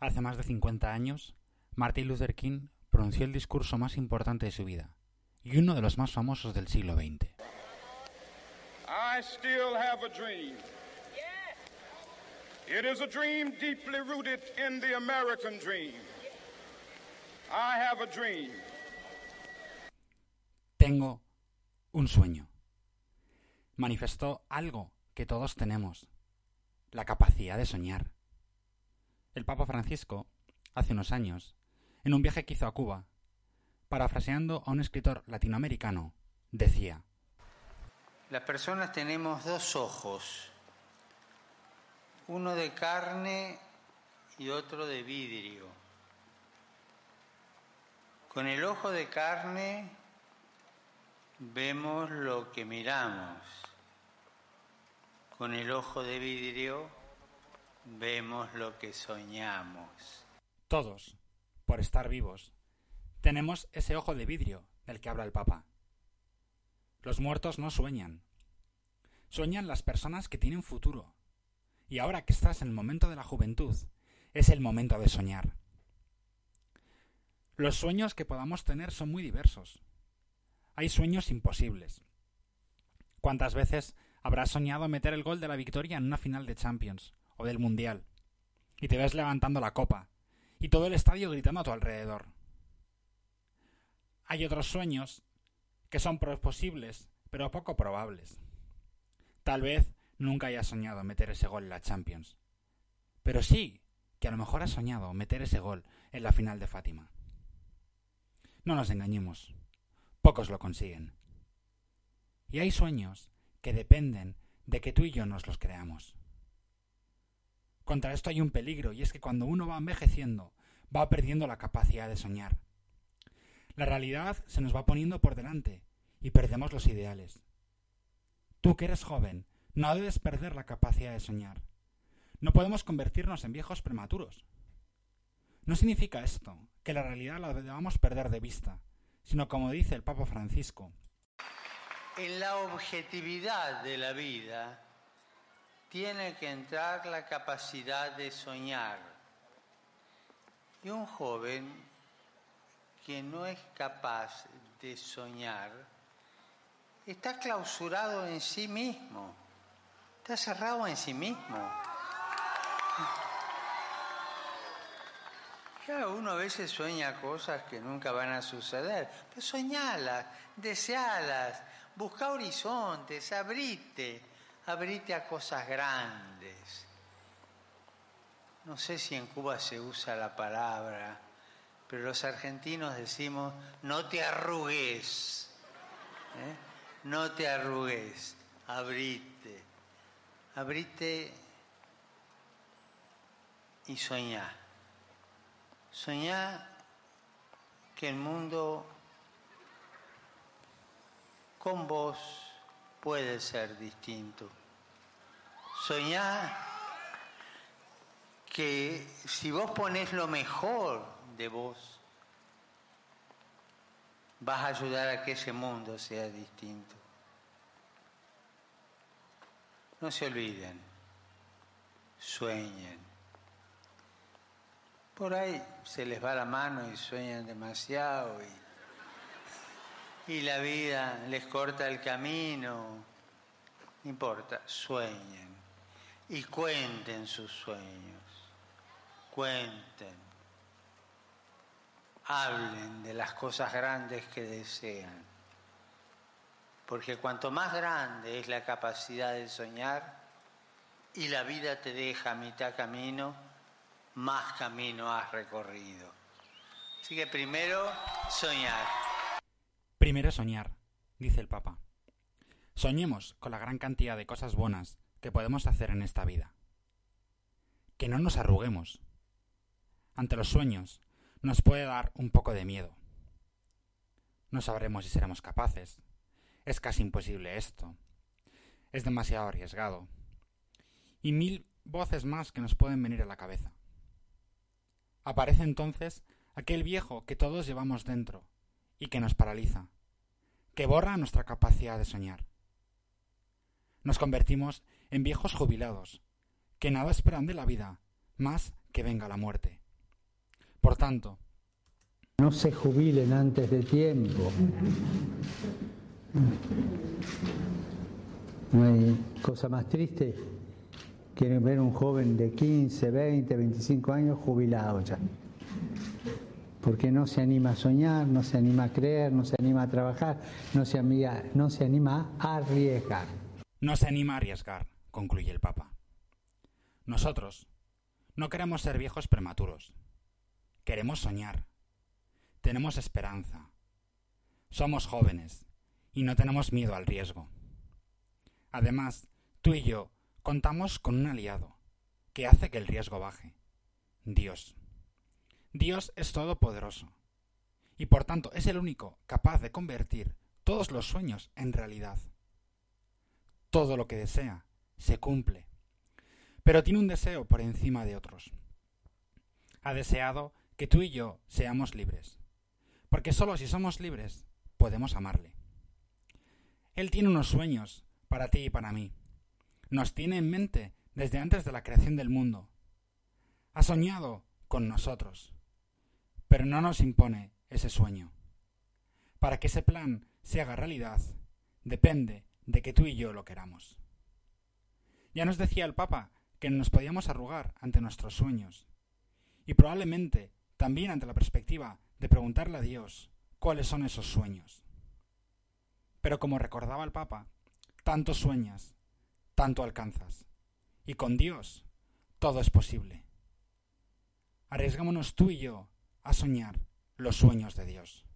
Hace más de 50 años, Martin Luther King pronunció el discurso más importante de su vida y uno de los más famosos del siglo XX. I still have a dream. It is a dream deeply rooted in the American dream. I have a dream. Tengo un sueño. Manifestó algo que todos tenemos, la capacidad de soñar. El Papa Francisco, hace unos años, en un viaje que hizo a Cuba, parafraseando a un escritor latinoamericano, decía, Las personas tenemos dos ojos, uno de carne y otro de vidrio. Con el ojo de carne vemos lo que miramos, con el ojo de vidrio vemos lo que soñamos. Todos, por estar vivos, tenemos ese ojo de vidrio del que habla el Papa. Los muertos no sueñan. Sueñan las personas que tienen futuro. Y ahora que estás en el momento de la juventud, es el momento de soñar. Los sueños que podamos tener son muy diversos. Hay sueños imposibles. ¿Cuántas veces habrás soñado meter el gol de la victoria en una final de Champions o del Mundial? Y te ves levantando la copa y todo el estadio gritando a tu alrededor. Hay otros sueños que son posibles, pero poco probables. Tal vez nunca hayas soñado meter ese gol en la Champions. Pero sí que a lo mejor has soñado meter ese gol en la final de Fátima. No nos engañemos. Pocos lo consiguen. Y hay sueños que dependen de que tú y yo nos los creamos. Contra esto hay un peligro, y es que cuando uno va envejeciendo, va perdiendo la capacidad de soñar. La realidad se nos va poniendo por delante, y perdemos los ideales. Tú que eres joven, no debes perder la capacidad de soñar. No podemos convertirnos en viejos prematuros. No significa esto que la realidad la debamos perder de vista, sino como dice el Papa Francisco. En la objetividad de la vida tiene que entrar la capacidad de soñar. Y un joven que no es capaz de soñar está clausurado en sí mismo, está cerrado en sí mismo. Ya uno a veces sueña cosas que nunca van a suceder, pero soñalas, desealas, busca horizontes, abrite, abrite a cosas grandes. No sé si en Cuba se usa la palabra, pero los argentinos decimos, no te arrugues, ¿eh? no te arrugues, abrite, abrite y soñá. Soñá que el mundo con vos puede ser distinto. Soñá que si vos pones lo mejor de vos, vas a ayudar a que ese mundo sea distinto. No se olviden, sueñen. Por ahí se les va la mano y sueñan demasiado y, y la vida les corta el camino. No importa, sueñen y cuenten sus sueños. Cuenten. Hablen de las cosas grandes que desean. Porque cuanto más grande es la capacidad de soñar y la vida te deja a mitad camino, más camino has recorrido. Así que primero, soñar. Primero soñar, dice el Papa. Soñemos con la gran cantidad de cosas buenas que podemos hacer en esta vida. Que no nos arruguemos. Ante los sueños nos puede dar un poco de miedo. No sabremos si seremos capaces. Es casi imposible esto. Es demasiado arriesgado. Y mil voces más que nos pueden venir a la cabeza. Aparece entonces aquel viejo que todos llevamos dentro y que nos paraliza, que borra nuestra capacidad de soñar. Nos convertimos en viejos jubilados, que nada esperan de la vida más que venga la muerte. Por tanto, no se jubilen antes de tiempo. No hay cosa más triste que ver un joven de 15, 20, 25 años jubilado ya. Porque no se anima a soñar, no se anima a creer, no se anima a trabajar, no se, anima, no se anima a arriesgar. No se anima a arriesgar, concluye el Papa. Nosotros no queremos ser viejos prematuros. Queremos soñar. Tenemos esperanza. Somos jóvenes y no tenemos miedo al riesgo. Además, tú y yo contamos con un aliado que hace que el riesgo baje. Dios. Dios es todopoderoso y por tanto es el único capaz de convertir todos los sueños en realidad. Todo lo que desea se cumple, pero tiene un deseo por encima de otros. Ha deseado que tú y yo seamos libres, porque sólo si somos libres podemos amarle. Él tiene unos sueños para ti y para mí. Nos tiene en mente desde antes de la creación del mundo. Ha soñado con nosotros, pero no nos impone ese sueño. Para que ese plan se haga realidad, depende de que tú y yo lo queramos. Ya nos decía el Papa que nos podíamos arrugar ante nuestros sueños, y probablemente también ante la perspectiva de preguntarle a Dios cuáles son esos sueños. Pero como recordaba el Papa, tanto sueñas, tanto alcanzas. Y con Dios todo es posible. Arriesgámonos tú y yo a soñar los sueños de Dios.